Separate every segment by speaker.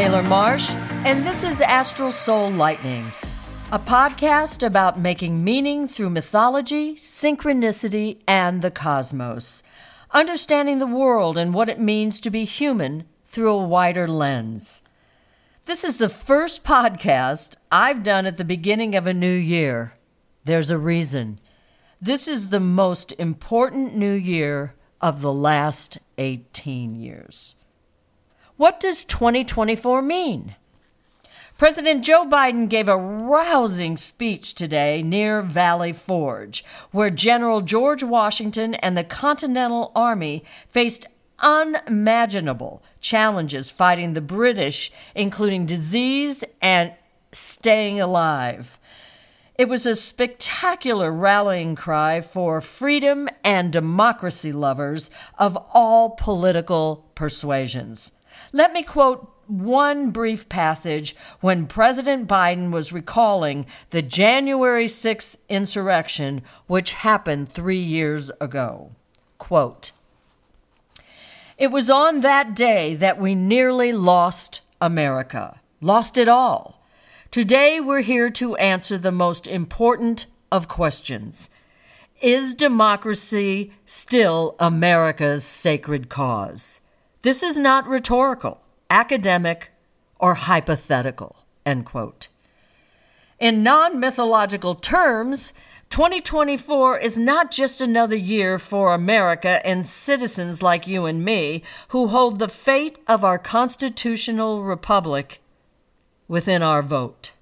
Speaker 1: Taylor Marsh, and this is Astral Soul Lightning, a podcast about making meaning through mythology, synchronicity, and the cosmos, understanding the world and what it means to be human through a wider lens. This is the first podcast I've done at the beginning of a new year. There's a reason. This is the most important new year of the last 18 years. What does 2024 mean? President Joe Biden gave a rousing speech today near Valley Forge, where General George Washington and the Continental Army faced unimaginable challenges fighting the British, including disease and staying alive. It was a spectacular rallying cry for freedom and democracy lovers of all political persuasions. Let me quote one brief passage when President Biden was recalling the January 6th insurrection, which happened three years ago. Quote, it was on that day that we nearly lost America, lost it all. Today we're here to answer the most important of questions Is democracy still America's sacred cause? This is not rhetorical, academic, or hypothetical. End quote. In non mythological terms, 2024 is not just another year for America and citizens like you and me who hold the fate of our constitutional republic within our vote.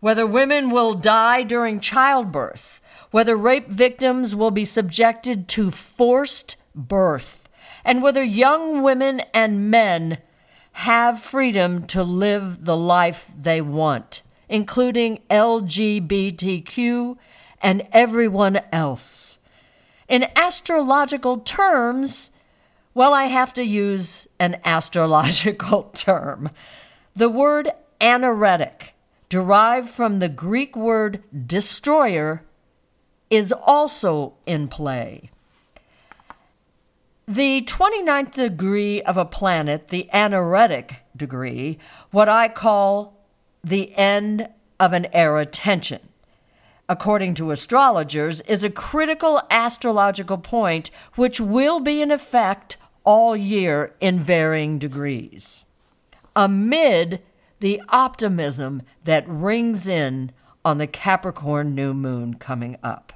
Speaker 1: Whether women will die during childbirth, whether rape victims will be subjected to forced birth, and whether young women and men have freedom to live the life they want, including LGBTQ and everyone else. In astrological terms, well, I have to use an astrological term. The word anaretic, derived from the Greek word destroyer, is also in play. The 29th degree of a planet, the anaretic degree, what I call the end of an era tension according to astrologers, is a critical astrological point which will be in effect all year in varying degrees. Amid the optimism that rings in on the Capricorn new moon coming up,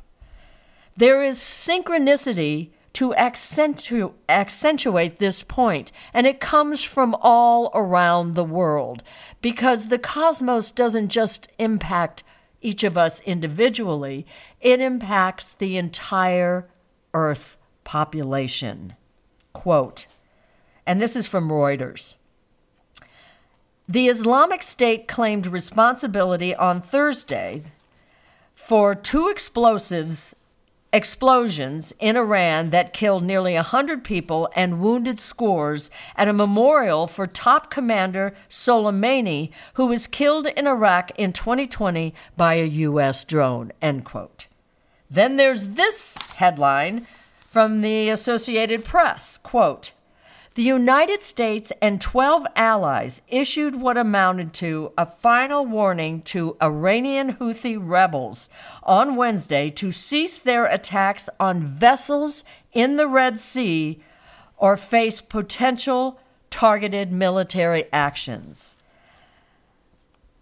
Speaker 1: there is synchronicity to accentu- accentuate this point, and it comes from all around the world because the cosmos doesn't just impact each of us individually, it impacts the entire Earth population. Quote, and this is from Reuters. The Islamic State claimed responsibility on Thursday for two explosives explosions in Iran that killed nearly 100 people and wounded scores at a memorial for top commander Soleimani, who was killed in Iraq in 2020 by a U.S. drone. End quote. Then there's this headline from the Associated Press quote, the United States and 12 allies issued what amounted to a final warning to Iranian Houthi rebels on Wednesday to cease their attacks on vessels in the Red Sea or face potential targeted military actions.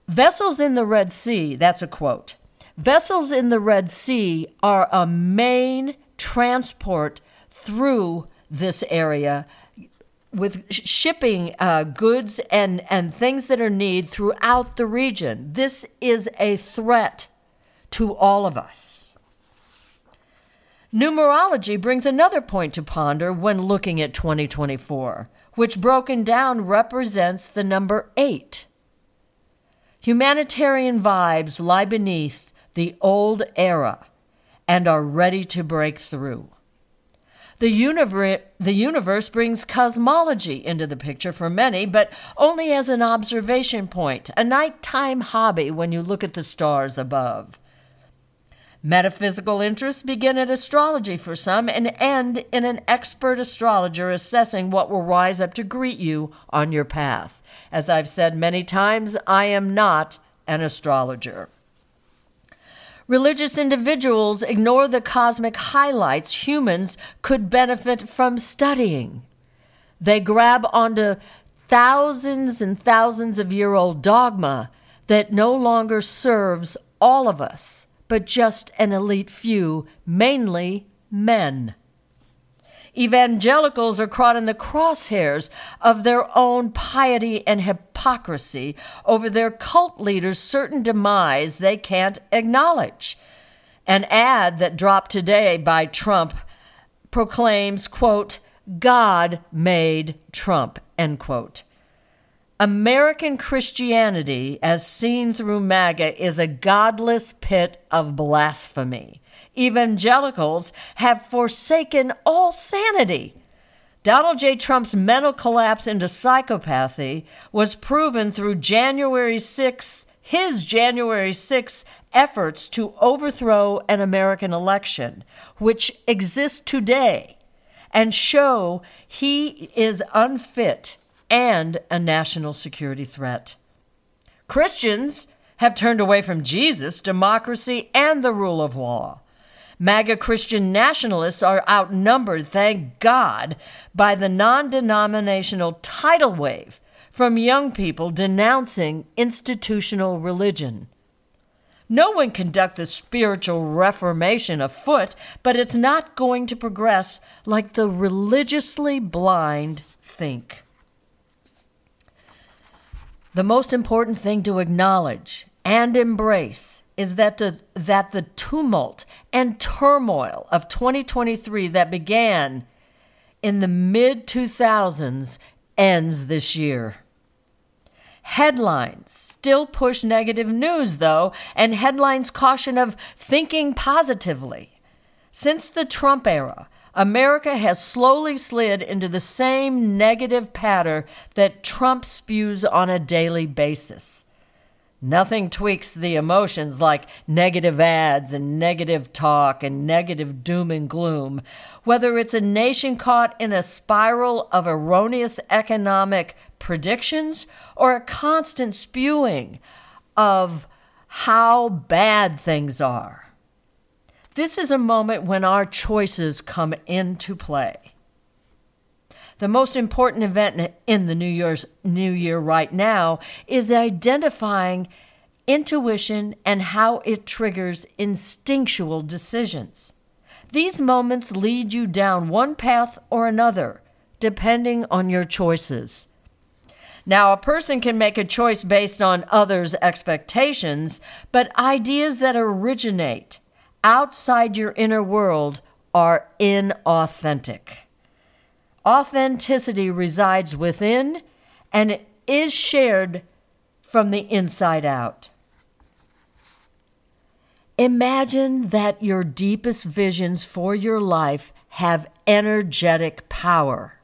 Speaker 1: Vessels in the Red Sea, that's a quote. Vessels in the Red Sea are a main transport through this area with shipping uh, goods and, and things that are needed throughout the region. This is a threat to all of us. Numerology brings another point to ponder when looking at 2024, which broken down represents the number eight. Humanitarian vibes lie beneath the old era and are ready to break through. The universe, the universe brings cosmology into the picture for many, but only as an observation point, a nighttime hobby when you look at the stars above. Metaphysical interests begin at astrology for some and end in an expert astrologer assessing what will rise up to greet you on your path. As I've said many times, I am not an astrologer. Religious individuals ignore the cosmic highlights humans could benefit from studying. They grab onto thousands and thousands of year old dogma that no longer serves all of us but just an elite few, mainly men. Evangelicals are caught in the crosshairs of their own piety and hypocrisy over their cult leaders' certain demise they can't acknowledge. An ad that dropped today by Trump proclaims, quote, God made Trump, end quote. American Christianity, as seen through MAGA, is a godless pit of blasphemy. Evangelicals have forsaken all sanity. Donald J. Trump's mental collapse into psychopathy was proven through January 6, his January 6 efforts to overthrow an American election, which exists today, and show he is unfit and a national security threat. Christians have turned away from Jesus, democracy, and the rule of law. MAGA Christian nationalists are outnumbered, thank God, by the non denominational tidal wave from young people denouncing institutional religion. No one conduct the spiritual reformation afoot, but it's not going to progress like the religiously blind think. The most important thing to acknowledge and embrace is that the, that the tumult and turmoil of 2023 that began in the mid 2000s ends this year. Headlines still push negative news, though, and headlines caution of thinking positively. Since the Trump era, America has slowly slid into the same negative pattern that Trump spews on a daily basis. Nothing tweaks the emotions like negative ads and negative talk and negative doom and gloom. Whether it's a nation caught in a spiral of erroneous economic predictions or a constant spewing of how bad things are. This is a moment when our choices come into play. The most important event in the New Year's New Year right now is identifying intuition and how it triggers instinctual decisions. These moments lead you down one path or another, depending on your choices. Now, a person can make a choice based on others' expectations, but ideas that originate outside your inner world are inauthentic. Authenticity resides within and is shared from the inside out. Imagine that your deepest visions for your life have energetic power.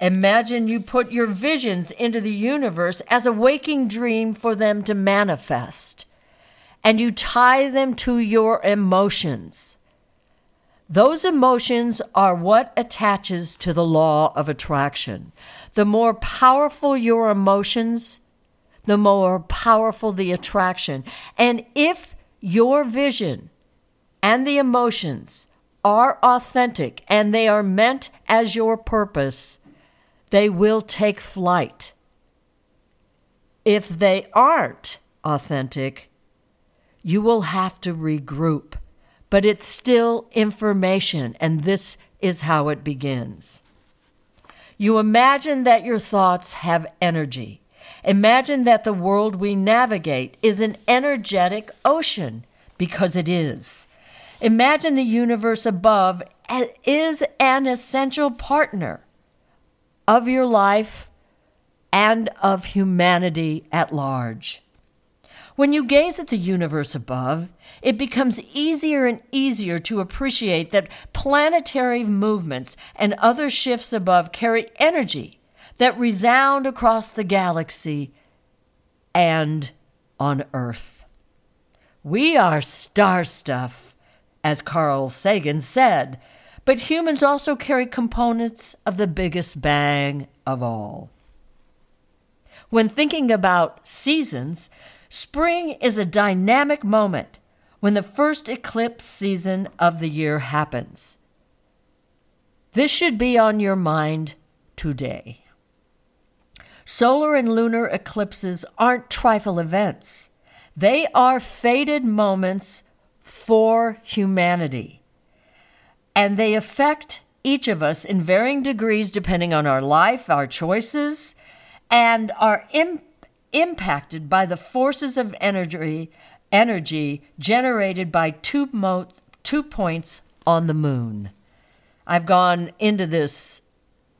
Speaker 1: Imagine you put your visions into the universe as a waking dream for them to manifest and you tie them to your emotions. Those emotions are what attaches to the law of attraction. The more powerful your emotions, the more powerful the attraction. And if your vision and the emotions are authentic and they are meant as your purpose, they will take flight. If they aren't authentic, you will have to regroup. But it's still information, and this is how it begins. You imagine that your thoughts have energy. Imagine that the world we navigate is an energetic ocean, because it is. Imagine the universe above is an essential partner of your life and of humanity at large. When you gaze at the universe above, it becomes easier and easier to appreciate that planetary movements and other shifts above carry energy that resound across the galaxy and on Earth. We are star stuff, as Carl Sagan said, but humans also carry components of the biggest bang of all. When thinking about seasons, spring is a dynamic moment when the first eclipse season of the year happens. This should be on your mind today. Solar and lunar eclipses aren't trifle events, they are fated moments for humanity. And they affect each of us in varying degrees depending on our life, our choices, and our Im- impacted by the forces of energy energy generated by two, mo- two points on the moon. I've gone into this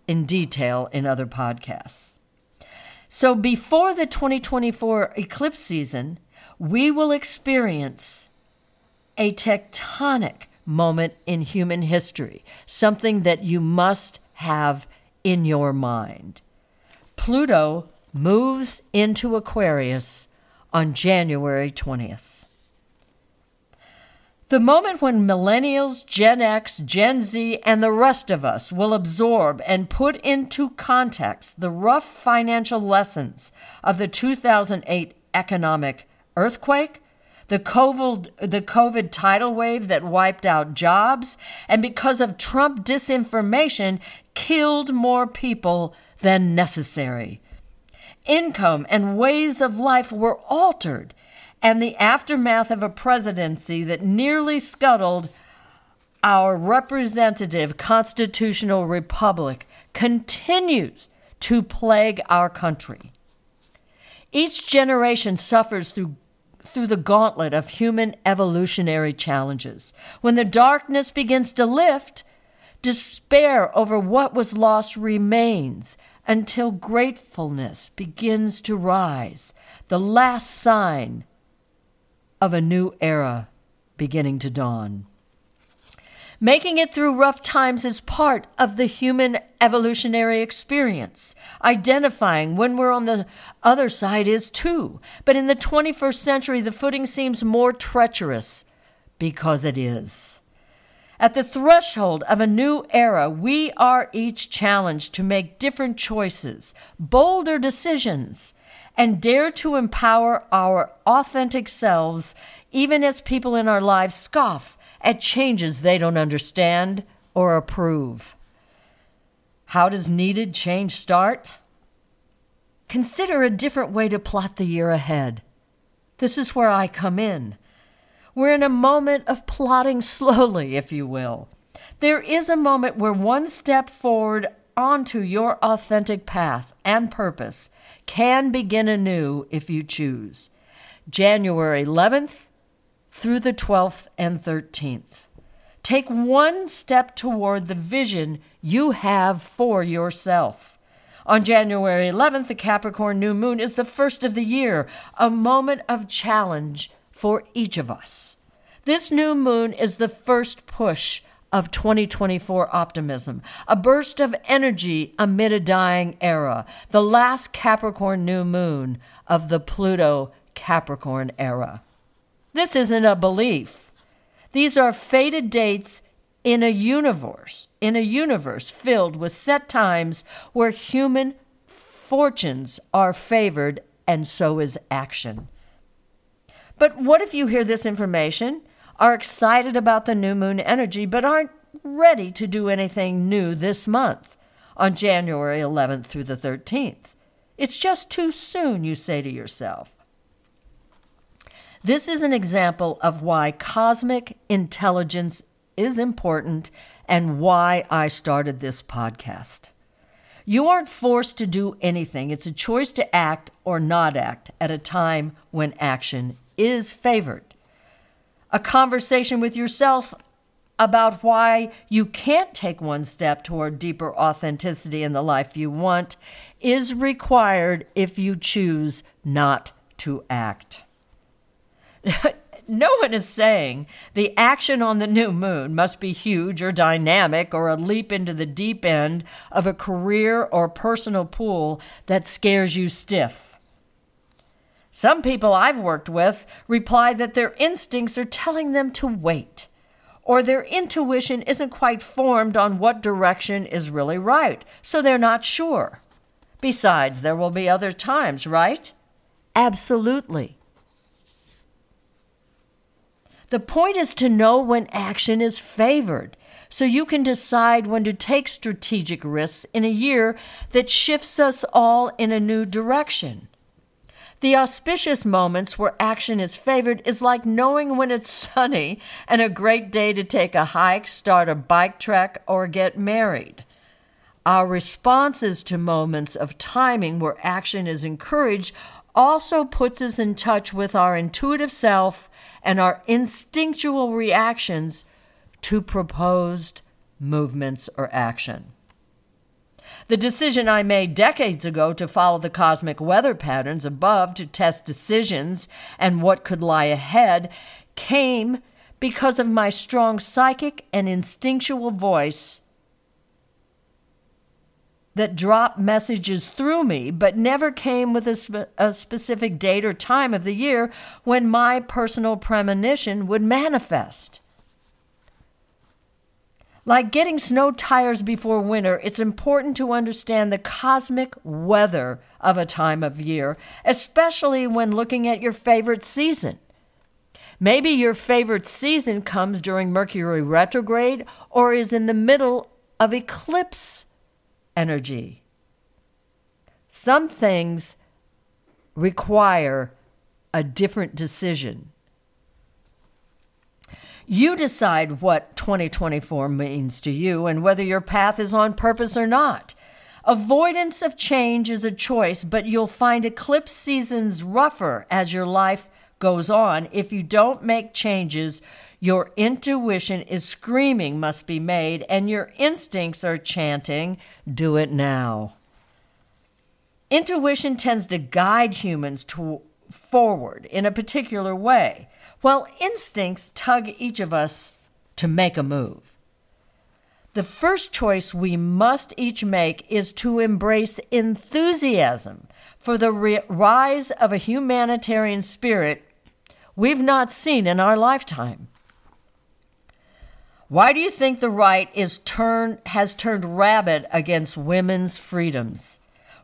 Speaker 1: in detail in other podcasts. So before the 2024 eclipse season, we will experience a tectonic moment in human history, something that you must have in your mind. Pluto moves into Aquarius on January 20th. The moment when millennials, Gen X, Gen Z, and the rest of us will absorb and put into context the rough financial lessons of the 2008 economic earthquake, the COVID, the COVID tidal wave that wiped out jobs, and because of Trump disinformation, killed more people than necessary income and ways of life were altered, and the aftermath of a presidency that nearly scuttled our representative constitutional republic continues to plague our country. Each generation suffers through through the gauntlet of human evolutionary challenges. When the darkness begins to lift, despair over what was lost remains, until gratefulness begins to rise, the last sign of a new era beginning to dawn. Making it through rough times is part of the human evolutionary experience. Identifying when we're on the other side is too. But in the 21st century, the footing seems more treacherous because it is. At the threshold of a new era, we are each challenged to make different choices, bolder decisions, and dare to empower our authentic selves, even as people in our lives scoff at changes they don't understand or approve. How does needed change start? Consider a different way to plot the year ahead. This is where I come in. We're in a moment of plotting slowly, if you will. There is a moment where one step forward onto your authentic path and purpose can begin anew if you choose. January 11th through the 12th and 13th. Take one step toward the vision you have for yourself. On January 11th, the Capricorn new moon is the first of the year, a moment of challenge for each of us. This new moon is the first push of 2024 optimism, a burst of energy amid a dying era, the last Capricorn new moon of the Pluto Capricorn era. This isn't a belief. These are fated dates in a universe, in a universe filled with set times where human fortunes are favored and so is action. But what if you hear this information are excited about the new moon energy but aren't ready to do anything new this month on January 11th through the 13th. It's just too soon, you say to yourself. This is an example of why cosmic intelligence is important and why I started this podcast. You aren't forced to do anything. It's a choice to act or not act at a time when action is favored a conversation with yourself about why you can't take one step toward deeper authenticity in the life you want is required if you choose not to act. no one is saying the action on the new moon must be huge or dynamic or a leap into the deep end of a career or personal pool that scares you stiff. Some people I've worked with reply that their instincts are telling them to wait, or their intuition isn't quite formed on what direction is really right, so they're not sure. Besides, there will be other times, right? Absolutely. The point is to know when action is favored so you can decide when to take strategic risks in a year that shifts us all in a new direction. The auspicious moments where action is favored is like knowing when it's sunny and a great day to take a hike, start a bike trek, or get married. Our responses to moments of timing where action is encouraged also puts us in touch with our intuitive self and our instinctual reactions to proposed movements or action. The decision I made decades ago to follow the cosmic weather patterns above to test decisions and what could lie ahead came because of my strong psychic and instinctual voice that dropped messages through me, but never came with a, spe- a, specific date or time of the year when my personal premonition would manifest. Like getting snow tires before winter, it's important to understand the cosmic weather of a time of year, especially when looking at your favorite season. Maybe your favorite season comes during Mercury retrograde or is in the middle of eclipse energy. Some things require a different decision. You decide what 2024 means to you and whether your path is on purpose or not. Avoidance of change is a choice, but you'll find eclipse seasons rougher as your life goes on. If you don't make changes, your intuition is screaming must be made, and your instincts are chanting, do it now. Intuition tends to guide humans to forward in a particular way while instincts tug each of us to make a move. The first choice we must each make is to embrace enthusiasm for the re- rise of a humanitarian spirit we've not seen in our lifetime. Why do you think the right is turn, has turned rabid against women's freedoms?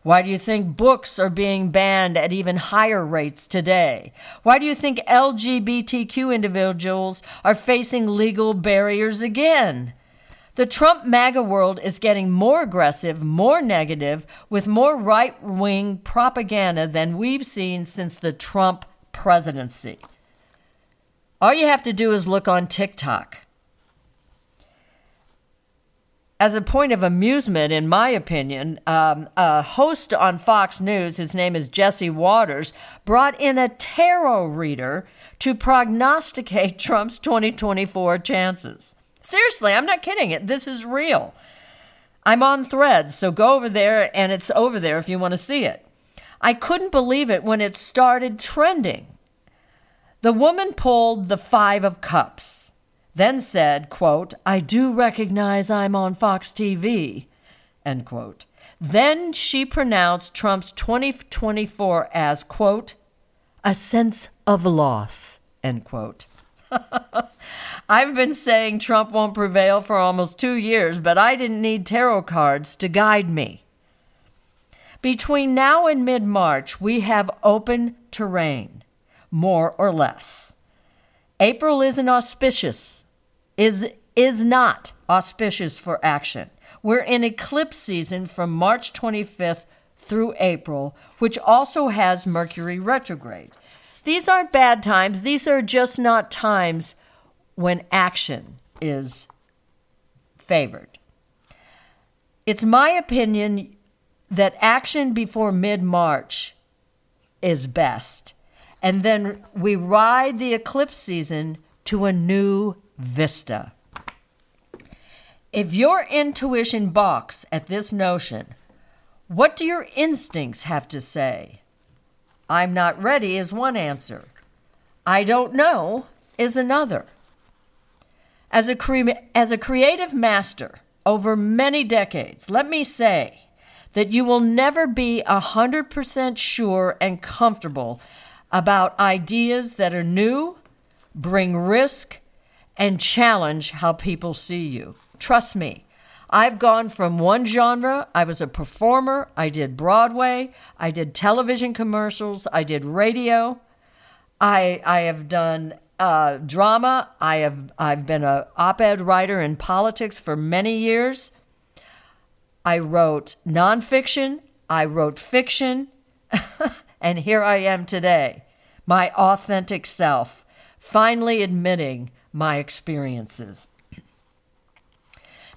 Speaker 1: Why do you think books are being banned at even higher rates today? Why do you think LGBTQ individuals are facing legal barriers again? The Trump MAGA world is getting more aggressive, more negative, with more right wing propaganda than we've seen since the Trump presidency. All you have to do is look on TikTok as a point of amusement, in my opinion, um, a host on Fox News, his name is Jesse Watters, brought in a tarot reader to prognosticate Trump's 2024 chances. Seriously, I'm not kidding it. This is real. I'm on threads, so go over there and it's over there if you want to see it. I couldn't believe it when it started trending. The woman pulled the Five of Cups then said, quote, I do recognize I'm on Fox TV, end quote. Then she pronounced Trump's 2024 as, quote, a sense of loss, end quote. I've been saying Trump won't prevail for almost two years, but I didn't need tarot cards to guide me. Between now and mid March, we have open terrain, more or less. April isn't auspicious is is not auspicious for action. We're in eclipse season from March 25th through April, which also has Mercury retrograde. These aren't bad times, these are just not times when action is favored. It's my opinion that action before mid March is best. And then we ride the eclipse season to a new vista. If your intuition balks at this notion, what do your instincts have to say? I'm not ready is one answer. I don't know is another. As a, cre- as a creative master over many decades, let me say that you will never be 100% sure and comfortable about ideas that are new, bring risk, and challenge how people see you. Trust me, I've gone from one genre, I was a performer, I did Broadway, I did television commercials, I did radio, I, I have done uh, drama, I have, I've been an op ed writer in politics for many years. I wrote nonfiction, I wrote fiction, and here I am today, my authentic self, finally admitting my experiences.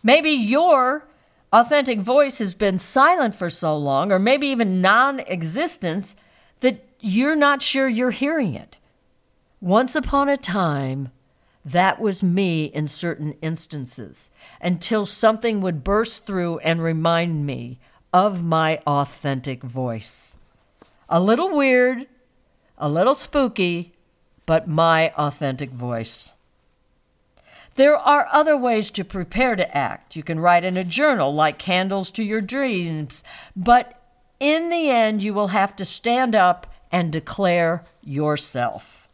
Speaker 1: Maybe your authentic voice has been silent for so long, or maybe even non existence, that you're not sure you're hearing it. Once upon a time, that was me in certain instances, until something would burst through and remind me of my authentic voice. A little weird, a little spooky, but my authentic voice. There are other ways to prepare to act. You can write in a journal, like candles to your dreams, but in the end, you will have to stand up and declare yourself.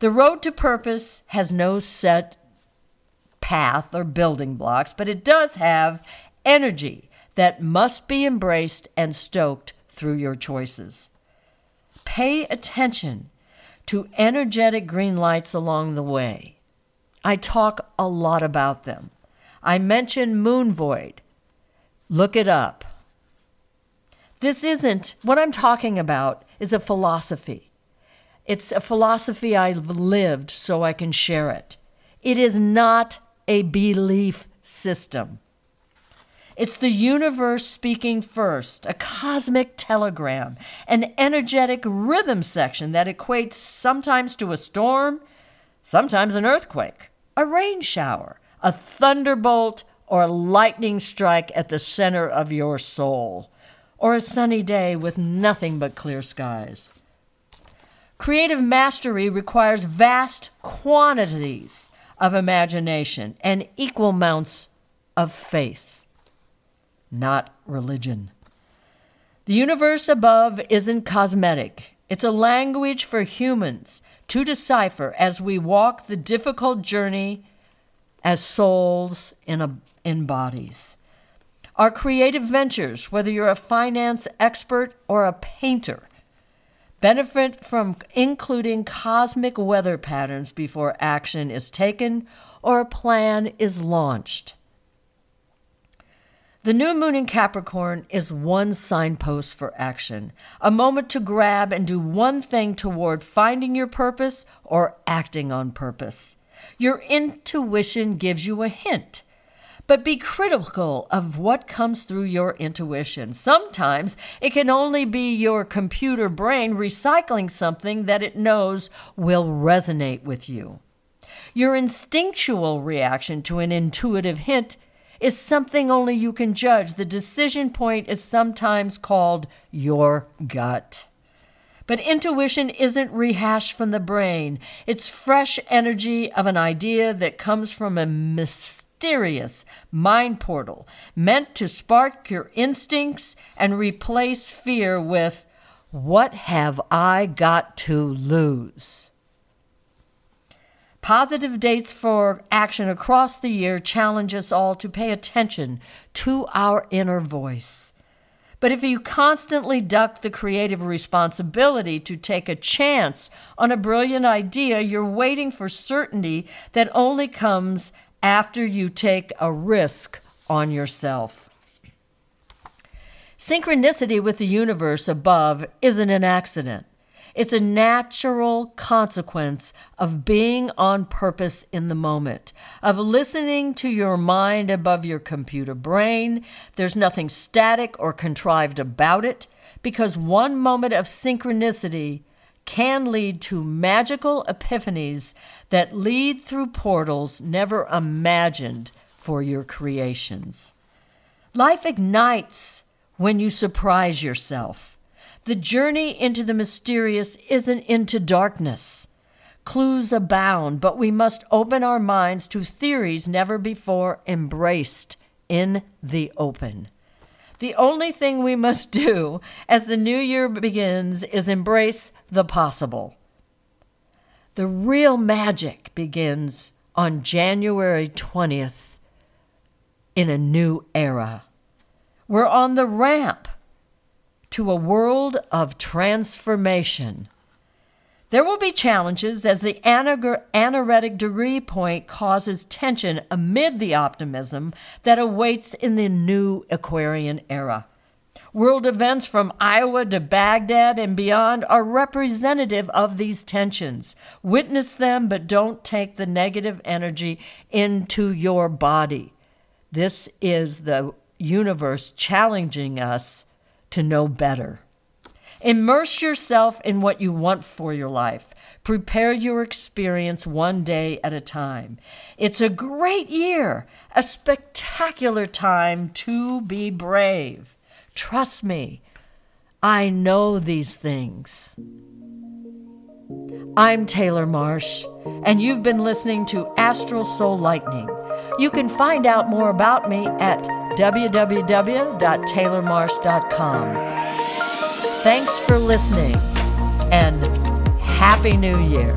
Speaker 1: The road to purpose has no set path or building blocks, but it does have energy that must be embraced and stoked through your choices. Pay attention to energetic green lights along the way. I talk a lot about them. I mention moon void. Look it up. This isn't what I'm talking about is a philosophy. It's a philosophy I've lived so I can share it. It is not a belief system. It's the universe speaking first, a cosmic telegram, an energetic rhythm section that equates sometimes to a storm, sometimes an earthquake a rain shower, a thunderbolt, or a lightning strike at the center of your soul, or a sunny day with nothing but clear skies. Creative mastery requires vast quantities of imagination and equal amounts of faith, not religion. The universe above isn't cosmetic. It's a language for humans to decipher as we walk the difficult journey as souls in, a, in bodies. Our creative ventures, whether you're a finance expert or a painter, benefit from including cosmic weather patterns before action is taken or a plan is launched. The new moon in Capricorn is one signpost for action, a moment to grab and do one thing toward finding your purpose or acting on purpose. Your intuition gives you a hint. But be critical of what comes through your intuition. Sometimes it can only be your computer brain recycling something that it knows will resonate with you. Your instinctual reaction to an intuitive hint is something only you can judge. The decision point is sometimes called your gut. But intuition isn't rehashed from the brain. It's fresh energy of an idea that comes from a mysterious mind portal meant to spark your instincts and replace fear with, What have I got to lose? Positive dates for action across the year challenge us all to pay attention to our inner voice. But if you constantly duck the creative responsibility to take a chance on a brilliant idea, you're waiting for certainty that only comes after you take a risk on yourself. Synchronicity with the universe above isn't an accident. It's a natural consequence of being on purpose in the moment, of listening to your mind above your computer brain. There's nothing static or contrived about it because one moment of synchronicity can lead to magical epiphanies that lead through portals never imagined for your creations. Life ignites when you surprise yourself. The journey into the mysterious isn't into darkness. Clues abound, but we must open our minds to theories never before embraced in the open. The only thing we must do as the new year begins is embrace the possible. The real magic begins on January 20th in a new era. We're on the ramp to a world of transformation. There will be challenges as the anaretic degree point causes tension amid the optimism that awaits in the new Aquarian era. World events from Iowa to Baghdad and beyond are representative of these tensions. Witness them, but don't take the negative energy into your body. This is the universe challenging us to know better. Immerse yourself in what you want for your life. Prepare your experience one day at a time. It's a great year, a spectacular time to be brave. Trust me, I know these things. I'm Taylor Marsh, and you've been listening to Astral Soul Lightning. You can find out more about me at www.taylormarsh.com. Thanks for listening, and Happy New Year.